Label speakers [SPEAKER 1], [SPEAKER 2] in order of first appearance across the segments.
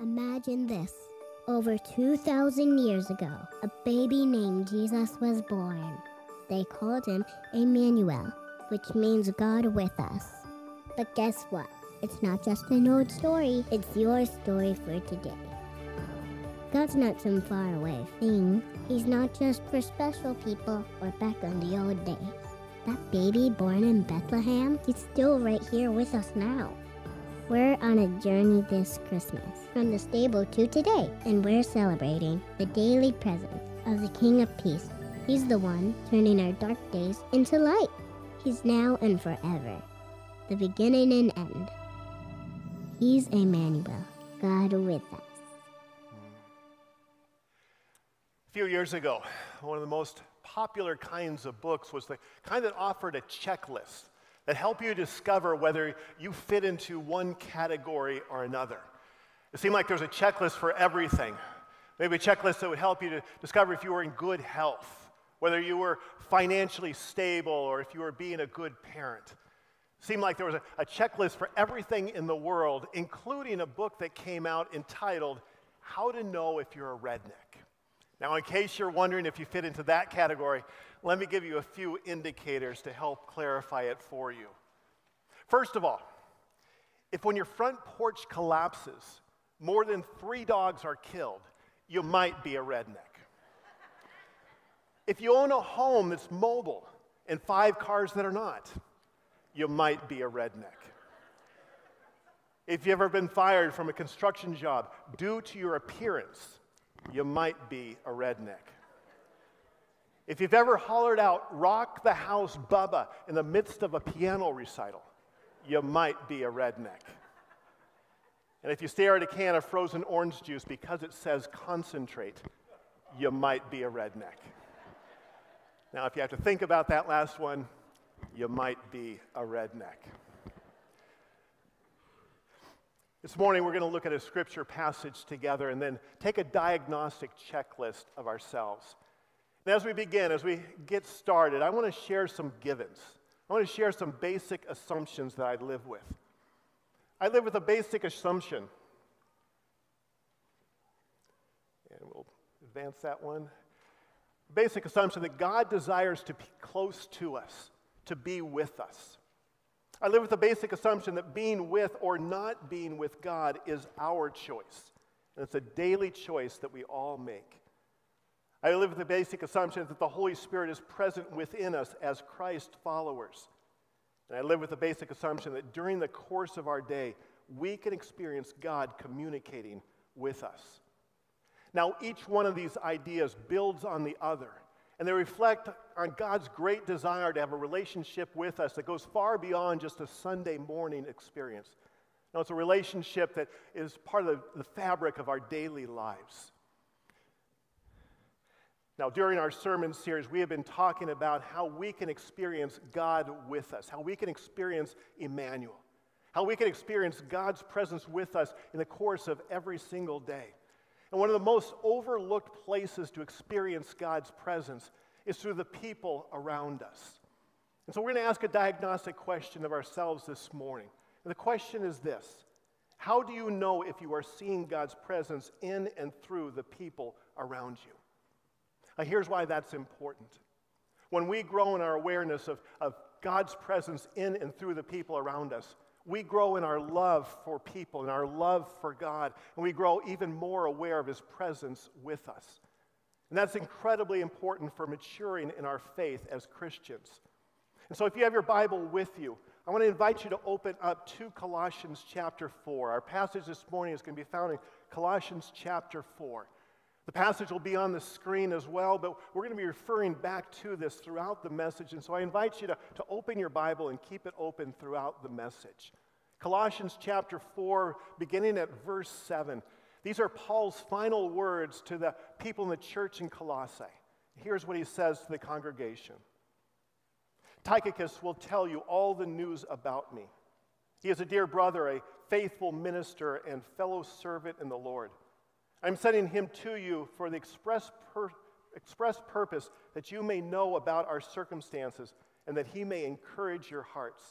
[SPEAKER 1] Imagine this. Over 2,000 years ago, a baby named Jesus was born. They called him Emmanuel, which means God with us. But guess what? It's not just an old story, it's your story for today. God's not some faraway thing. He's not just for special people or back in the old days. That baby born in Bethlehem, he's still right here with us now. We're on a journey this Christmas, from the stable to today, and we're celebrating the daily presence of the King of Peace. He's the one turning our dark days into light. He's now and forever, the beginning and end. He's Emmanuel, God with us.
[SPEAKER 2] Few years ago, one of the most popular kinds of books was the kind that offered a checklist that helped you discover whether you fit into one category or another. It seemed like there was a checklist for everything. Maybe a checklist that would help you to discover if you were in good health, whether you were financially stable, or if you were being a good parent. It seemed like there was a, a checklist for everything in the world, including a book that came out entitled How to Know If You're a Redneck. Now, in case you're wondering if you fit into that category, let me give you a few indicators to help clarify it for you. First of all, if when your front porch collapses, more than three dogs are killed, you might be a redneck. if you own a home that's mobile and five cars that are not, you might be a redneck. If you've ever been fired from a construction job due to your appearance, you might be a redneck. If you've ever hollered out, rock the house, Bubba, in the midst of a piano recital, you might be a redneck. And if you stare at a can of frozen orange juice because it says concentrate, you might be a redneck. Now, if you have to think about that last one, you might be a redneck. This morning, we're going to look at a scripture passage together and then take a diagnostic checklist of ourselves. And as we begin, as we get started, I want to share some givens. I want to share some basic assumptions that I live with. I live with a basic assumption. And we'll advance that one. Basic assumption that God desires to be close to us, to be with us. I live with the basic assumption that being with or not being with God is our choice. And it's a daily choice that we all make. I live with the basic assumption that the Holy Spirit is present within us as Christ followers. And I live with the basic assumption that during the course of our day, we can experience God communicating with us. Now, each one of these ideas builds on the other, and they reflect on God's great desire to have a relationship with us that goes far beyond just a Sunday morning experience. Now, it's a relationship that is part of the, fabric of our daily lives. Now, during our sermon series, we have been talking about how we can experience God with us, how we can experience Emmanuel, how we can experience God's presence with us in the course of every single day. And one of the most overlooked places to experience God's presence is through the people around us. And so we're going to ask a diagnostic question of ourselves this morning. And the question is this How do you know if you are seeing God's presence in and through the people around you? Now, here's why that's important. When we grow in our awareness of, of God's presence in and through the people around us, we grow in our love for people and our love for God, and we grow even more aware of His presence with us. And that's incredibly important for maturing in our faith as Christians. And so, if you have your Bible with you, I want to invite you to open up to Colossians chapter 4. Our passage this morning is going to be found in Colossians chapter 4. The passage will be on the screen as well, but we're going to be referring back to this throughout the message. And so I invite you to, to open your Bible and keep it open throughout the message. Colossians chapter 4, beginning at verse 7. These are Paul's final words to the people in the church in Colossae. Here's what he says to the congregation Tychicus will tell you all the news about me. He is a dear brother, a faithful minister, and fellow servant in the Lord. I'm sending him to you for the express, pur- express purpose that you may know about our circumstances and that he may encourage your hearts.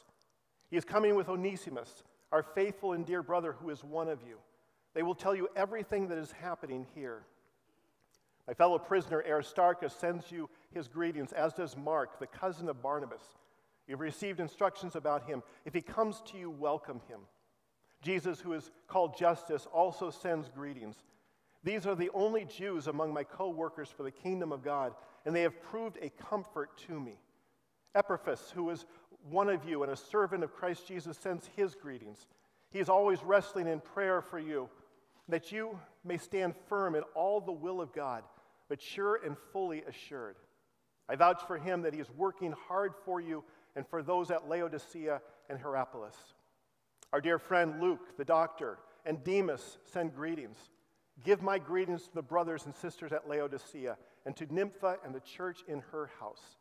[SPEAKER 2] He is coming with Onesimus, our faithful and dear brother who is one of you. They will tell you everything that is happening here. My fellow prisoner Aristarchus sends you his greetings, as does Mark, the cousin of Barnabas. You've received instructions about him. If he comes to you, welcome him. Jesus, who is called Justus, also sends greetings. These are the only Jews among my co workers for the kingdom of God, and they have proved a comfort to me. Epaphras, who is one of you and a servant of Christ Jesus, sends his greetings. He is always wrestling in prayer for you, that you may stand firm in all the will of God, mature and fully assured. I vouch for him that he is working hard for you and for those at Laodicea and Hierapolis. Our dear friend Luke, the doctor, and Demas send greetings. Give my greetings to the brothers and sisters at Laodicea and to Nympha and the church in her house.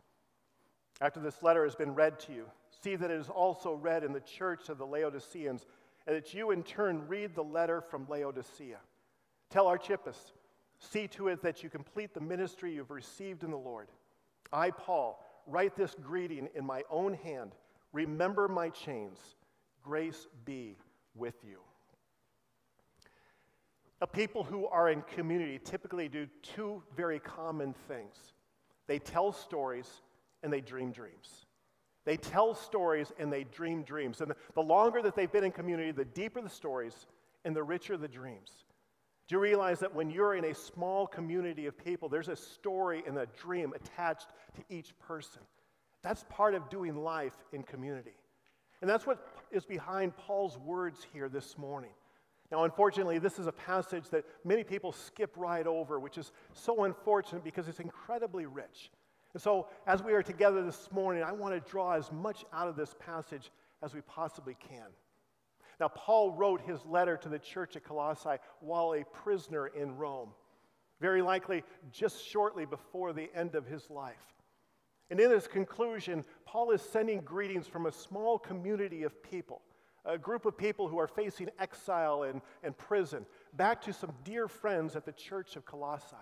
[SPEAKER 2] After this letter has been read to you, see that it is also read in the church of the Laodiceans, and that you in turn read the letter from Laodicea. Tell Archippus, see to it that you complete the ministry you've received in the Lord. I, Paul, write this greeting in my own hand. Remember my chains. Grace be with you. Now, people who are in community typically do two very common things they tell stories and they dream dreams. They tell stories and they dream dreams. And the longer that they've been in community, the deeper the stories and the richer the dreams. Do you realize that when you're in a small community of people, there's a story and a dream attached to each person? That's part of doing life in community. And that's what is behind Paul's words here this morning. Now, unfortunately, this is a passage that many people skip right over, which is so unfortunate because it's incredibly rich. And so, as we are together this morning, I want to draw as much out of this passage as we possibly can. Now, Paul wrote his letter to the church at Colossae while a prisoner in Rome, very likely just shortly before the end of his life. And in his conclusion, Paul is sending greetings from a small community of people, a group of people who are facing exile and, and prison, back to some dear friends at the church of Colossae.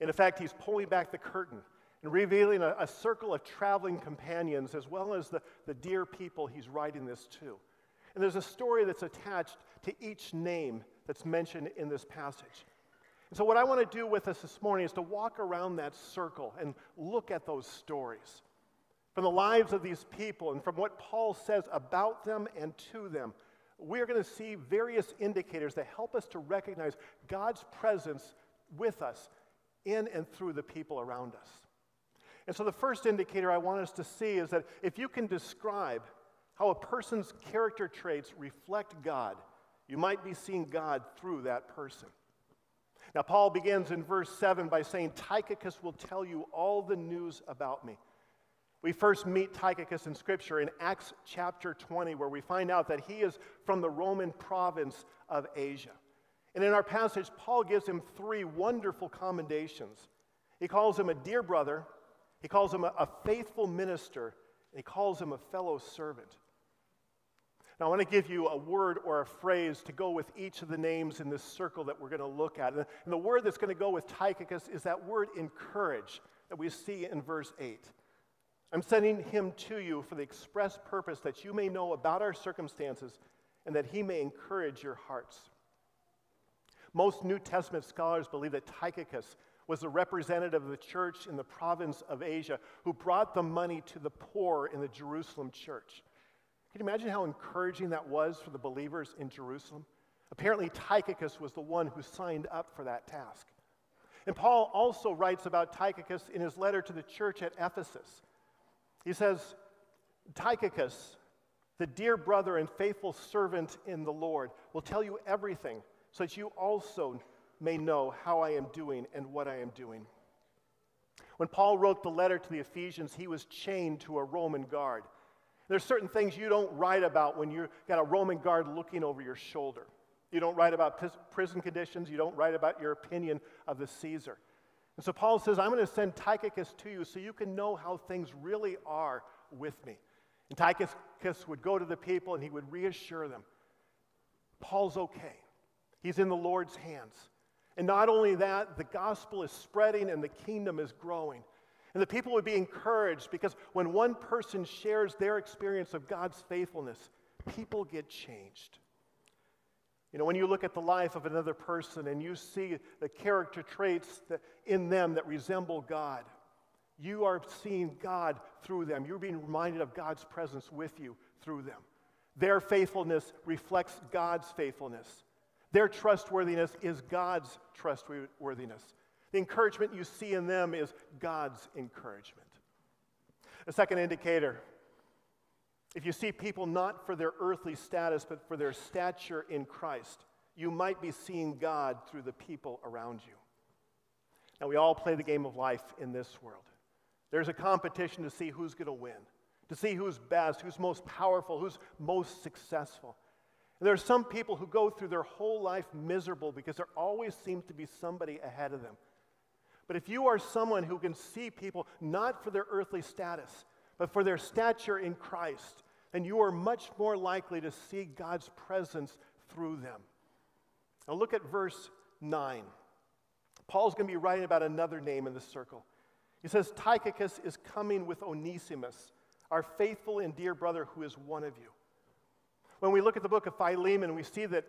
[SPEAKER 2] In effect, he's pulling back the curtain and revealing a, a circle of traveling companions as well as the, the dear people he's writing this to. And there's a story that's attached to each name that's mentioned in this passage. And so, what I want to do with us this morning is to walk around that circle and look at those stories from the lives of these people and from what Paul says about them and to them. We're going to see various indicators that help us to recognize God's presence with us in and through the people around us. And so, the first indicator I want us to see is that if you can describe how a person's character traits reflect God, you might be seeing God through that person. Now, Paul begins in verse 7 by saying, Tychicus will tell you all the news about me. We first meet Tychicus in Scripture in Acts chapter 20, where we find out that he is from the Roman province of Asia. And in our passage, Paul gives him three wonderful commendations. He calls him a dear brother, he calls him a, a faithful minister, and he calls him a fellow servant. Now, I want to give you a word or a phrase to go with each of the names in this circle that we're going to look at. And the word that's going to go with Tychicus is that word encourage that we see in verse 8. I'm sending him to you for the express purpose that you may know about our circumstances and that he may encourage your hearts. Most New Testament scholars believe that Tychicus was a representative of the church in the province of Asia who brought the money to the poor in the Jerusalem church. Can you imagine how encouraging that was for the believers in Jerusalem? Apparently, Tychicus was the one who signed up for that task. And Paul also writes about Tychicus in his letter to the church at Ephesus. He says, Tychicus, the dear brother and faithful servant in the Lord, will tell you everything so that you also may know how I am doing and what I am doing. When Paul wrote the letter to the Ephesians, he was chained to a Roman guard. There's certain things you don't write about when you've got a Roman guard looking over your shoulder. You don't write about prison conditions. You don't write about your opinion of the Caesar. And so Paul says, I'm going to send Tychicus to you so you can know how things really are with me. And Tychicus would go to the people and he would reassure them Paul's okay, he's in the Lord's hands. And not only that, the gospel is spreading and the kingdom is growing. And the people would be encouraged because when one person shares their experience of God's faithfulness, people get changed. You know, when you look at the life of another person and you see the character traits that, in them that resemble God, you are seeing God through them. You're being reminded of God's presence with you through them. Their faithfulness reflects God's faithfulness. Their trustworthiness is God's trustworthiness. The encouragement you see in them is God's encouragement. A second indicator if you see people not for their earthly status, but for their stature in Christ, you might be seeing God through the people around you. Now, we all play the game of life in this world. There's a competition to see who's going to win, to see who's best, who's most powerful, who's most successful. And there are some people who go through their whole life miserable because there always seems to be somebody ahead of them. But if you are someone who can see people not for their earthly status, but for their stature in Christ, and you are much more likely to see God's presence through them. Now, look at verse 9. Paul's going to be writing about another name in the circle. He says, Tychicus is coming with Onesimus, our faithful and dear brother who is one of you. When we look at the book of Philemon, we see that,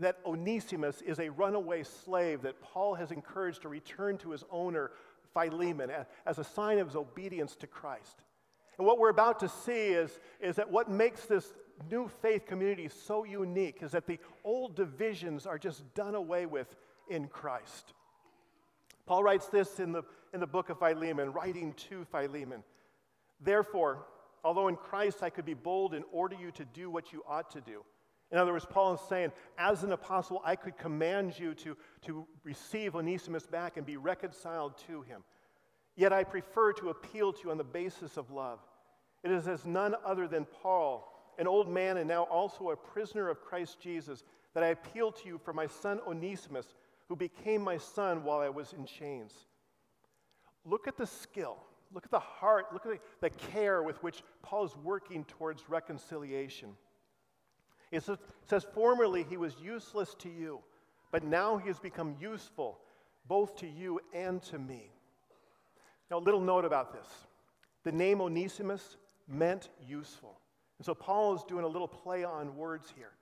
[SPEAKER 2] that Onesimus is a runaway slave that Paul has encouraged to return to his owner, Philemon, as a sign of his obedience to Christ. And what we're about to see is, is that what makes this new faith community so unique is that the old divisions are just done away with in Christ. Paul writes this in the, in the book of Philemon, writing to Philemon. Therefore, although in Christ I could be bold and order you to do what you ought to do. In other words, Paul is saying, as an apostle, I could command you to, to receive Onesimus back and be reconciled to him. Yet I prefer to appeal to you on the basis of love. It is as none other than Paul, an old man and now also a prisoner of Christ Jesus, that I appeal to you for my son Onesimus, who became my son while I was in chains. Look at the skill, look at the heart, look at the, the care with which Paul is working towards reconciliation. It says, Formerly he was useless to you, but now he has become useful both to you and to me. Now, a little note about this. The name Onesimus meant useful. And so Paul is doing a little play on words here.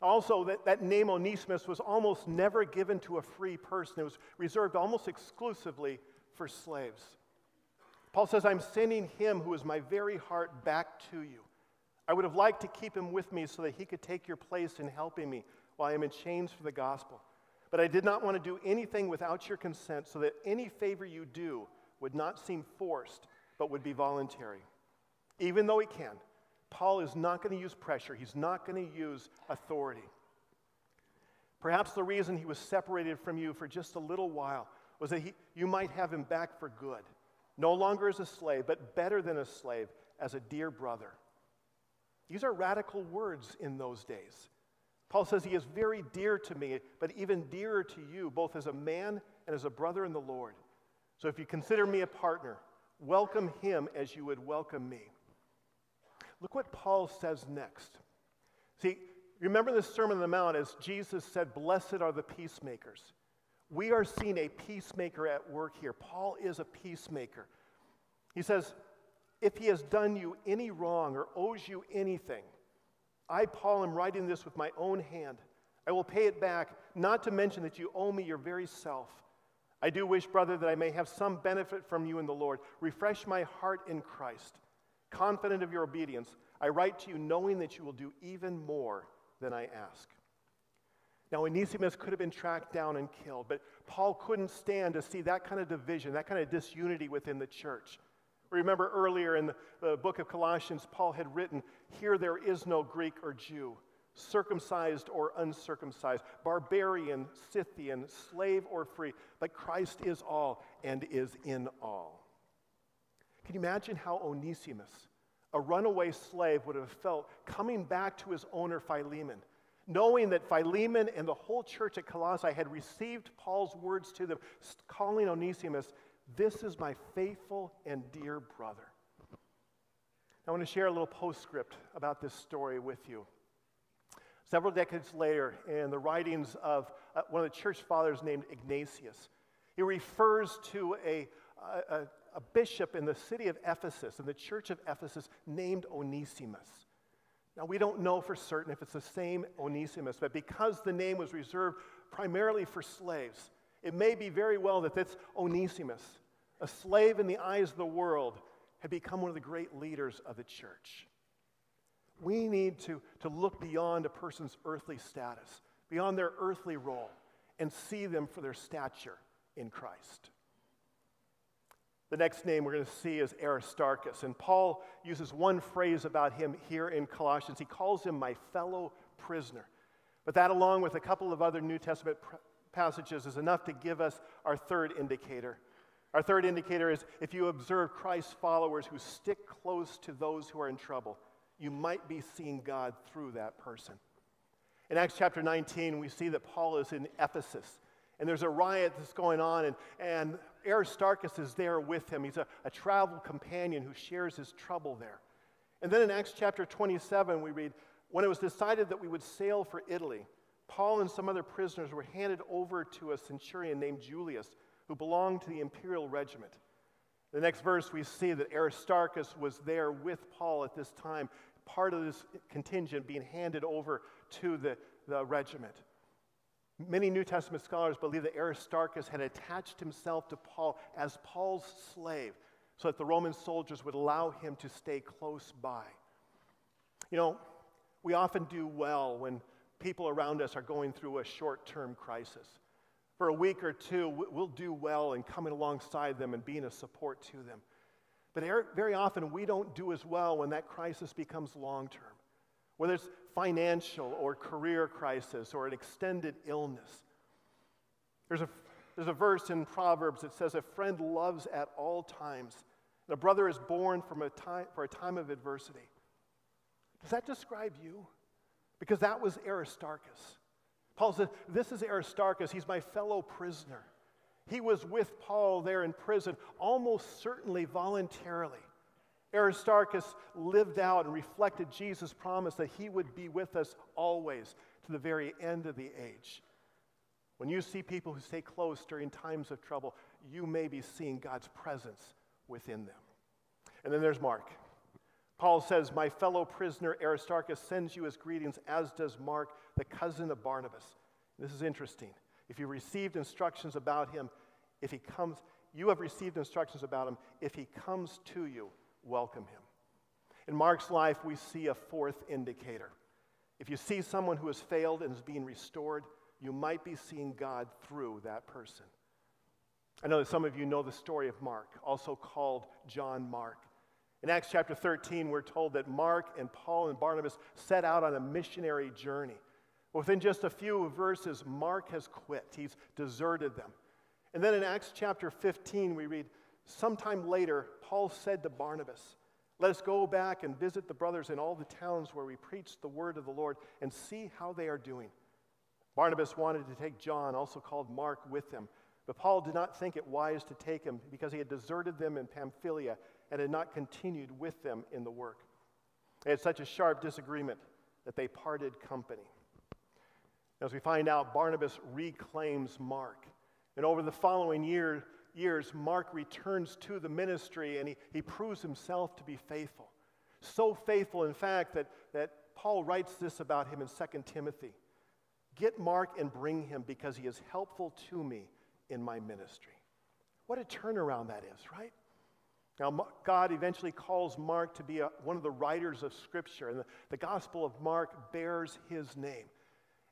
[SPEAKER 2] Also, that, that name Onesimus was almost never given to a free person, it was reserved almost exclusively for slaves. Paul says, I'm sending him who is my very heart back to you. I would have liked to keep him with me so that he could take your place in helping me while I am in chains for the gospel. But I did not want to do anything without your consent so that any favor you do would not seem forced, but would be voluntary even though he can. Paul is not going to use pressure, he's not going to use authority. Perhaps the reason he was separated from you for just a little while was that he, you might have him back for good, no longer as a slave, but better than a slave, as a dear brother. These are radical words in those days. Paul says he is very dear to me, but even dearer to you, both as a man and as a brother in the Lord. So if you consider me a partner, welcome him as you would welcome me. Look what Paul says next. See, remember the Sermon on the Mount as Jesus said, Blessed are the peacemakers. We are seeing a peacemaker at work here. Paul is a peacemaker. He says, If he has done you any wrong or owes you anything, I, Paul, am writing this with my own hand. I will pay it back, not to mention that you owe me your very self. I do wish, brother, that I may have some benefit from you in the Lord. Refresh my heart in Christ. Confident of your obedience, I write to you knowing that you will do even more than I ask. Now, Onesimus could have been tracked down and killed, but Paul couldn't stand to see that kind of division, that kind of disunity within the church. Remember earlier in the, the book of Colossians, Paul had written, Here there is no Greek or Jew, circumcised or uncircumcised, barbarian, Scythian, slave or free, but Christ is all and is in all. Can you imagine how Onesimus, a runaway slave, would have felt coming back to his owner Philemon, knowing that Philemon and the whole church at Colossae had received Paul's words to them, calling Onesimus, This is my faithful and dear brother. I want to share a little postscript about this story with you. Several decades later, in the writings of uh, one of the church fathers named Ignatius, he refers to a, a, a bishop in the city of Ephesus, in the church of Ephesus, named Onesimus. Now, we don't know for certain if it's the same Onesimus, but because the name was reserved primarily for slaves, it may be very well that this Onesimus, a slave in the eyes of the world, had become one of the great leaders of the church. We need to, to look beyond a person's earthly status, beyond their earthly role, and see them for their stature in Christ. The next name we're going to see is Aristarchus. And Paul uses one phrase about him here in Colossians. He calls him my fellow prisoner. But that, along with a couple of other New Testament pr- passages, is enough to give us our third indicator. Our third indicator is if you observe Christ's followers who stick close to those who are in trouble, you might be seeing God through that person. In Acts chapter 19, we see that Paul is in Ephesus and there's a riot that's going on, and, and Aristarchus is there with him. He's a, a travel companion who shares his trouble there. And then in Acts chapter 27, we read, When it was decided that we would sail for Italy, Paul and some other prisoners were handed over to a centurion named Julius, who belonged to the imperial regiment. The next verse, we see that Aristarchus was there with Paul at this time, part of this contingent being handed over to the, the regiment. Many New Testament scholars believe that Aristarchus had attached himself to Paul as Paul's slave so that the Roman soldiers would allow him to stay close by. You know, we often do well when people around us are going through a short term crisis. For a week or two, we'll do well in coming alongside them and being a support to them. But er, very often, we don't do as well when that crisis becomes long term whether it's financial or career crisis or an extended illness. There's a, there's a verse in Proverbs that says, A friend loves at all times, and a brother is born from a time, for a time of adversity. Does that describe you? Because that was Aristarchus. Paul says, This is Aristarchus. He's my fellow prisoner. He was with Paul there in prison, almost certainly voluntarily. Aristarchus lived out and reflected Jesus' promise that he would be with us always to the very end of the age. When you see people who stay close during times of trouble, you may be seeing God's presence within them. And then there's Mark. Paul says, My fellow prisoner Aristarchus sends you his greetings, as does Mark, the cousin of Barnabas. This is interesting. If you received instructions about him, if he comes, you have received instructions about him. If he comes to you, welcome him. In Mark's life, we see a fourth indicator. If you see someone who has failed and is being restored, you might be seeing God through that person. I know that some of you know the story of Mark, also called John Mark. In Acts chapter 13, we're told that Mark and Paul and Barnabas set out on a missionary journey. Within just a few verses, Mark has quit, he's deserted them. And then in Acts chapter 15, we read, Sometime later, Paul said to Barnabas, Let us go back and visit the brothers in all the towns where we preach the word of the Lord and see how they are doing. Barnabas wanted to take John, also called Mark, with them, but Paul did not think it wise to take him because he had deserted them in Pamphylia and had not continued with them in the work. They had such a sharp disagreement that they parted company. As we find out, Barnabas reclaims Mark. And over the following year, years, Mark returns to the ministry and he, he proves himself to be faithful. So faithful, in fact, that, that Paul writes this about him in 2 Timothy Get Mark and bring him because he is helpful to me in my ministry. What a turnaround that is, right? Now, God eventually calls Mark to be a, one of the writers of Scripture, and the, the Gospel of Mark bears his name.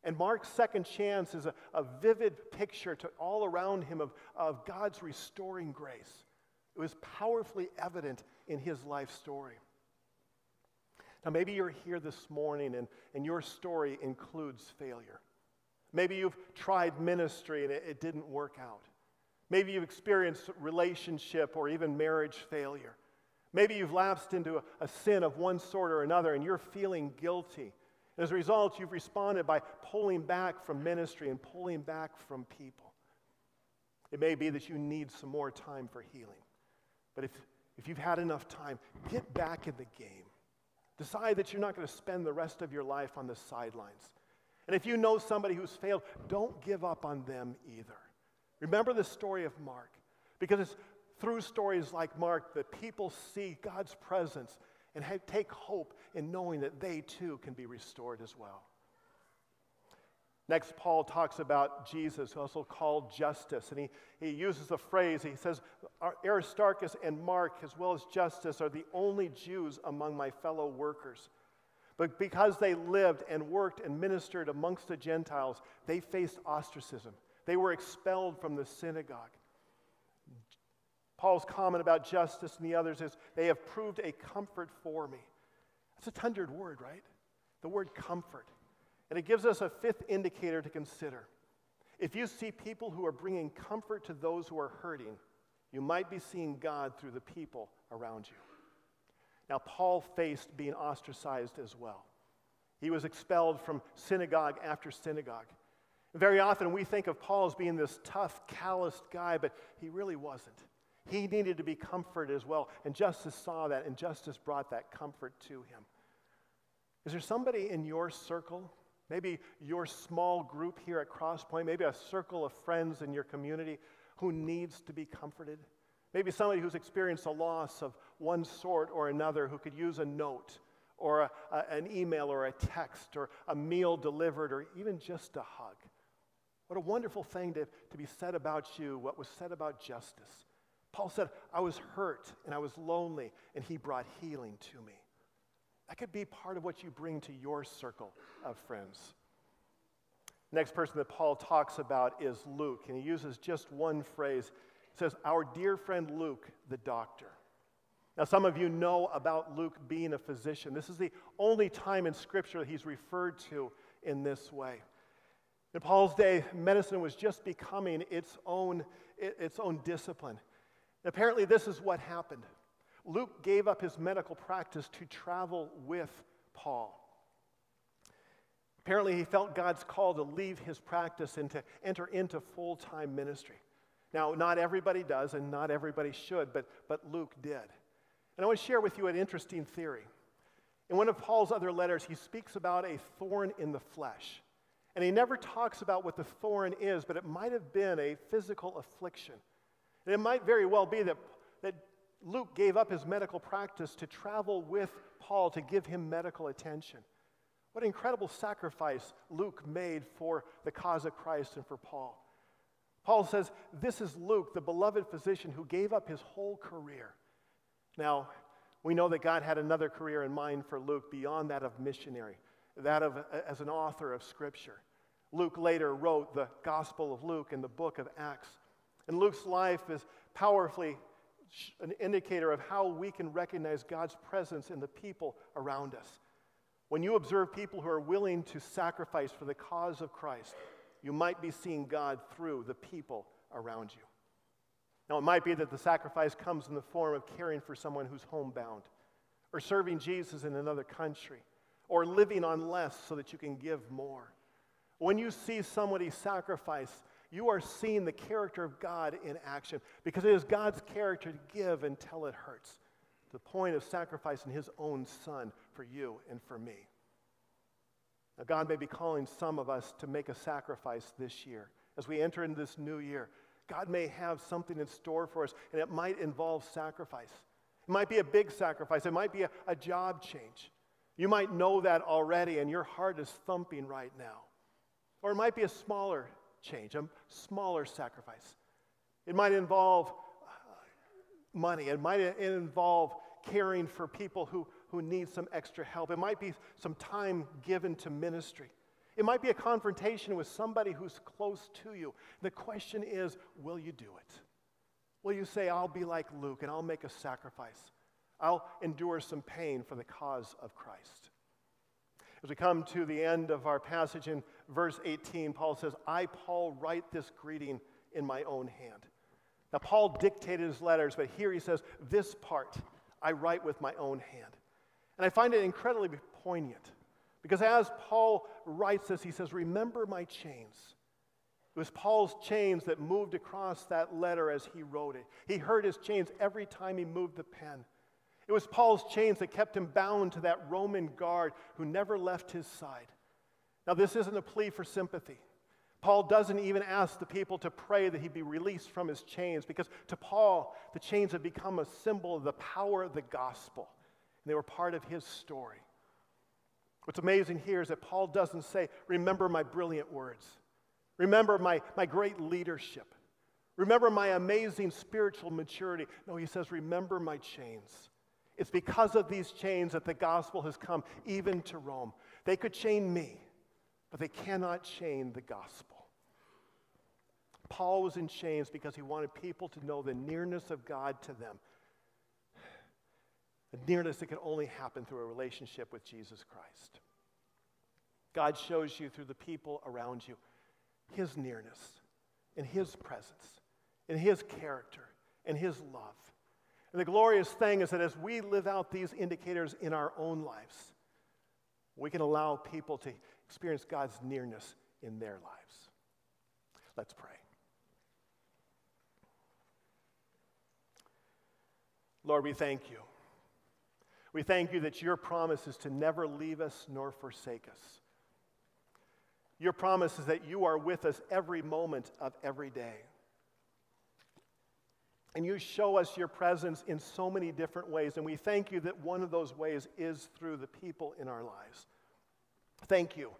[SPEAKER 2] And Mark's second chance is a, a vivid picture to all around him of, of God's restoring grace. It was powerfully evident in his life story. Now, maybe you're here this morning and, and your story includes failure. Maybe you've tried ministry and it, it didn't work out. Maybe you've experienced relationship or even marriage failure. Maybe you've lapsed into a, a sin of one sort or another and you're feeling guilty as a result, you've responded by pulling back from ministry and pulling back from people. It may be that you need some more time for healing. But if, if you've had enough time, get back in the game. Decide that you're not going to spend the rest of your life on the sidelines. And if you know somebody who's failed, don't give up on them either. Remember the story of Mark, because it's through stories like Mark that people see God's presence and take hope in knowing that they too can be restored as well. Next, Paul talks about Jesus, also called Justus, and he, he uses a phrase. He says, Aristarchus and Mark, as well as Justus, are the only Jews among my fellow workers. But because they lived and worked and ministered amongst the Gentiles, they faced ostracism. They were expelled from the synagogue. Paul's comment about Justus and the others is they have proved a comfort for me. That's a tendered word, right? The word comfort. And it gives us a fifth indicator to consider. If you see people who are bringing comfort to those who are hurting, you might be seeing God through the people around you. Now, Paul faced being ostracized as well. He was expelled from synagogue after synagogue. Very often we think of Paul as being this tough, calloused guy, but he really wasn't. He needed to be comforted as well. And Justus saw that, and Justus brought that comfort to him. Is there somebody in your circle, maybe your small group here at Crosspoint, maybe a circle of friends in your community who needs to be comforted? Maybe somebody who's experienced a loss of one sort or another who could use a note or a, a, an email or a text or a meal delivered or even just a hug. What a wonderful thing to, to be said about you, what was said about Justus. Paul said, I was hurt and I was lonely, and he brought healing to me. That could be part of what you bring to your circle of friends. Next person that Paul talks about is Luke, and he uses just one phrase. He says, Our dear friend Luke, the doctor. Now, some of you know about Luke being a physician. This is the only time in Scripture that he's referred to in this way. In Paul's day, medicine was just becoming its own, its own discipline. Apparently, this is what happened. Luke gave up his medical practice to travel with Paul. Apparently, he felt God's call to leave his practice and to enter into full time ministry. Now, not everybody does, and not everybody should, but, but Luke did. And I want to share with you an interesting theory. In one of Paul's other letters, he speaks about a thorn in the flesh. And he never talks about what the thorn is, but it might have been a physical affliction. It might very well be that, that Luke gave up his medical practice to travel with Paul to give him medical attention. What incredible sacrifice Luke made for the cause of Christ and for Paul. Paul says, This is Luke, the beloved physician who gave up his whole career. Now, we know that God had another career in mind for Luke beyond that of missionary, that of as an author of Scripture. Luke later wrote the Gospel of Luke and the book of Acts. And Luke's life is powerfully an indicator of how we can recognize God's presence in the people around us. When you observe people who are willing to sacrifice for the cause of Christ, you might be seeing God through the people around you. Now, it might be that the sacrifice comes in the form of caring for someone who's homebound, or serving Jesus in another country, or living on less so that you can give more. When you see somebody sacrifice, you are seeing the character of God in action because it is God's character to give until it hurts, to the point of sacrificing his own son for you and for me. Now, God may be calling some of us to make a sacrifice this year. As we enter into this new year, God may have something in store for us, and it might involve sacrifice. It might be a big sacrifice, it might be a, a job change. You might know that already, and your heart is thumping right now. Or it might be a smaller change, a smaller sacrifice. It might involve uh, money, it might involve caring for people who, who need some extra help, it might be some time given to ministry. It might be a confrontation with somebody who's close to you. The question is will you do it? Will you say, I'll be like Luke and I'll make a sacrifice? I'll endure some pain for the cause of Christ. As we come to the end of our passage in verse 18, Paul says, I, Paul, write this greeting in my own hand. Now, Paul dictated his letters, but here he says, This part I write with my own hand. And I find it incredibly poignant because as Paul writes this, he says, Remember my chains. It was Paul's chains that moved across that letter as he wrote it. He heard his chains every time he moved the pen. It was Paul's chains that kept him bound to that Roman guard who never left his side. Now, this isn't a plea for sympathy. Paul doesn't even ask the people to pray that he be released from his chains because to Paul, the chains have become a symbol of the power of the gospel. And they were part of his story. What's amazing here is that Paul doesn't say, Remember my brilliant words, remember my, my great leadership, remember my amazing spiritual maturity. No, he says, Remember my chains. It's because of these chains that the gospel has come even to Rome. They could chain me, but they cannot chain the gospel. Paul was in chains because he wanted people to know the nearness of God to them. The nearness that can only happen through a relationship with Jesus Christ. God shows you through the people around you his nearness and his presence and his character and his love. And the glorious thing is that as we live out these indicators in our own lives, we can allow people to experience God's nearness in their lives. Let's pray. Lord, we thank you. We thank you that your promise is to never leave us nor forsake us. Your promise is that you are with us every moment of every day. And you show us your presence in so many different ways. And we thank you that one of those ways is through the people in our lives. Thank you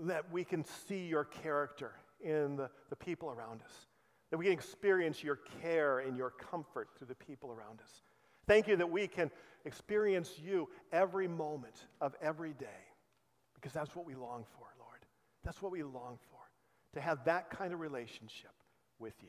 [SPEAKER 2] that we can see your character in the, the people around us, that we can experience your care and your comfort through the people around us. Thank you that we can experience you every moment of every day, because that's what we long for, Lord. That's what we long for, to have that kind of relationship with you.